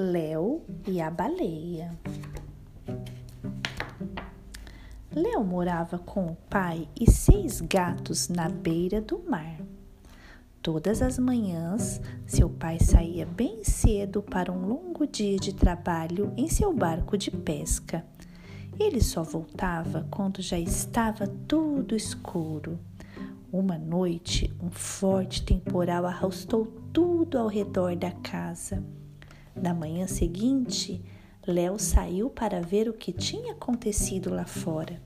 Léo e a baleia. Léo morava com o pai e seis gatos na beira do mar. Todas as manhãs, seu pai saía bem cedo para um longo dia de trabalho em seu barco de pesca. Ele só voltava quando já estava tudo escuro. Uma noite, um forte temporal arrastou tudo ao redor da casa. Na manhã seguinte, Léo saiu para ver o que tinha acontecido lá fora.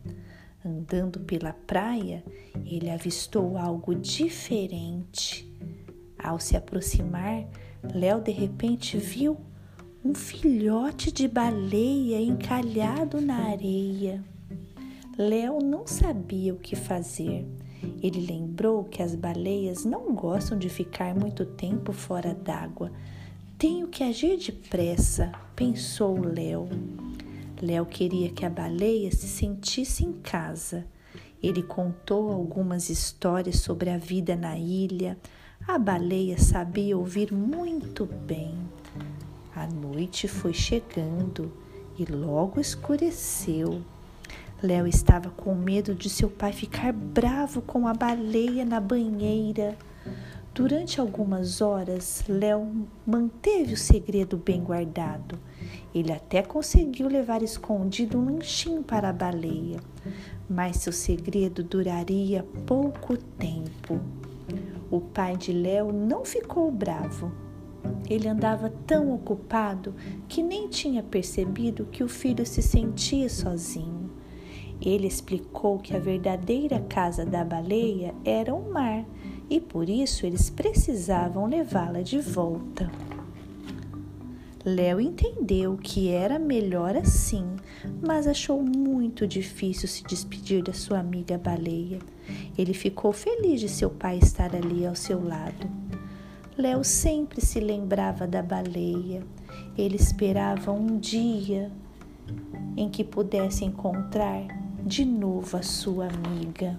Andando pela praia, ele avistou algo diferente. Ao se aproximar, Léo de repente viu um filhote de baleia encalhado na areia. Léo não sabia o que fazer. Ele lembrou que as baleias não gostam de ficar muito tempo fora d'água, tenho que agir depressa, pensou Léo. Léo queria que a baleia se sentisse em casa. Ele contou algumas histórias sobre a vida na ilha. A baleia sabia ouvir muito bem. A noite foi chegando e logo escureceu. Léo estava com medo de seu pai ficar bravo com a baleia na banheira. Durante algumas horas, Léo manteve o segredo bem guardado. Ele até conseguiu levar escondido um lanchinho para a baleia, mas seu segredo duraria pouco tempo. O pai de Léo não ficou bravo. Ele andava tão ocupado que nem tinha percebido que o filho se sentia sozinho. Ele explicou que a verdadeira casa da baleia era o mar e por isso eles precisavam levá-la de volta. Léo entendeu que era melhor assim, mas achou muito difícil se despedir da sua amiga baleia. Ele ficou feliz de seu pai estar ali ao seu lado. Léo sempre se lembrava da baleia. Ele esperava um dia em que pudesse encontrar de novo a sua amiga.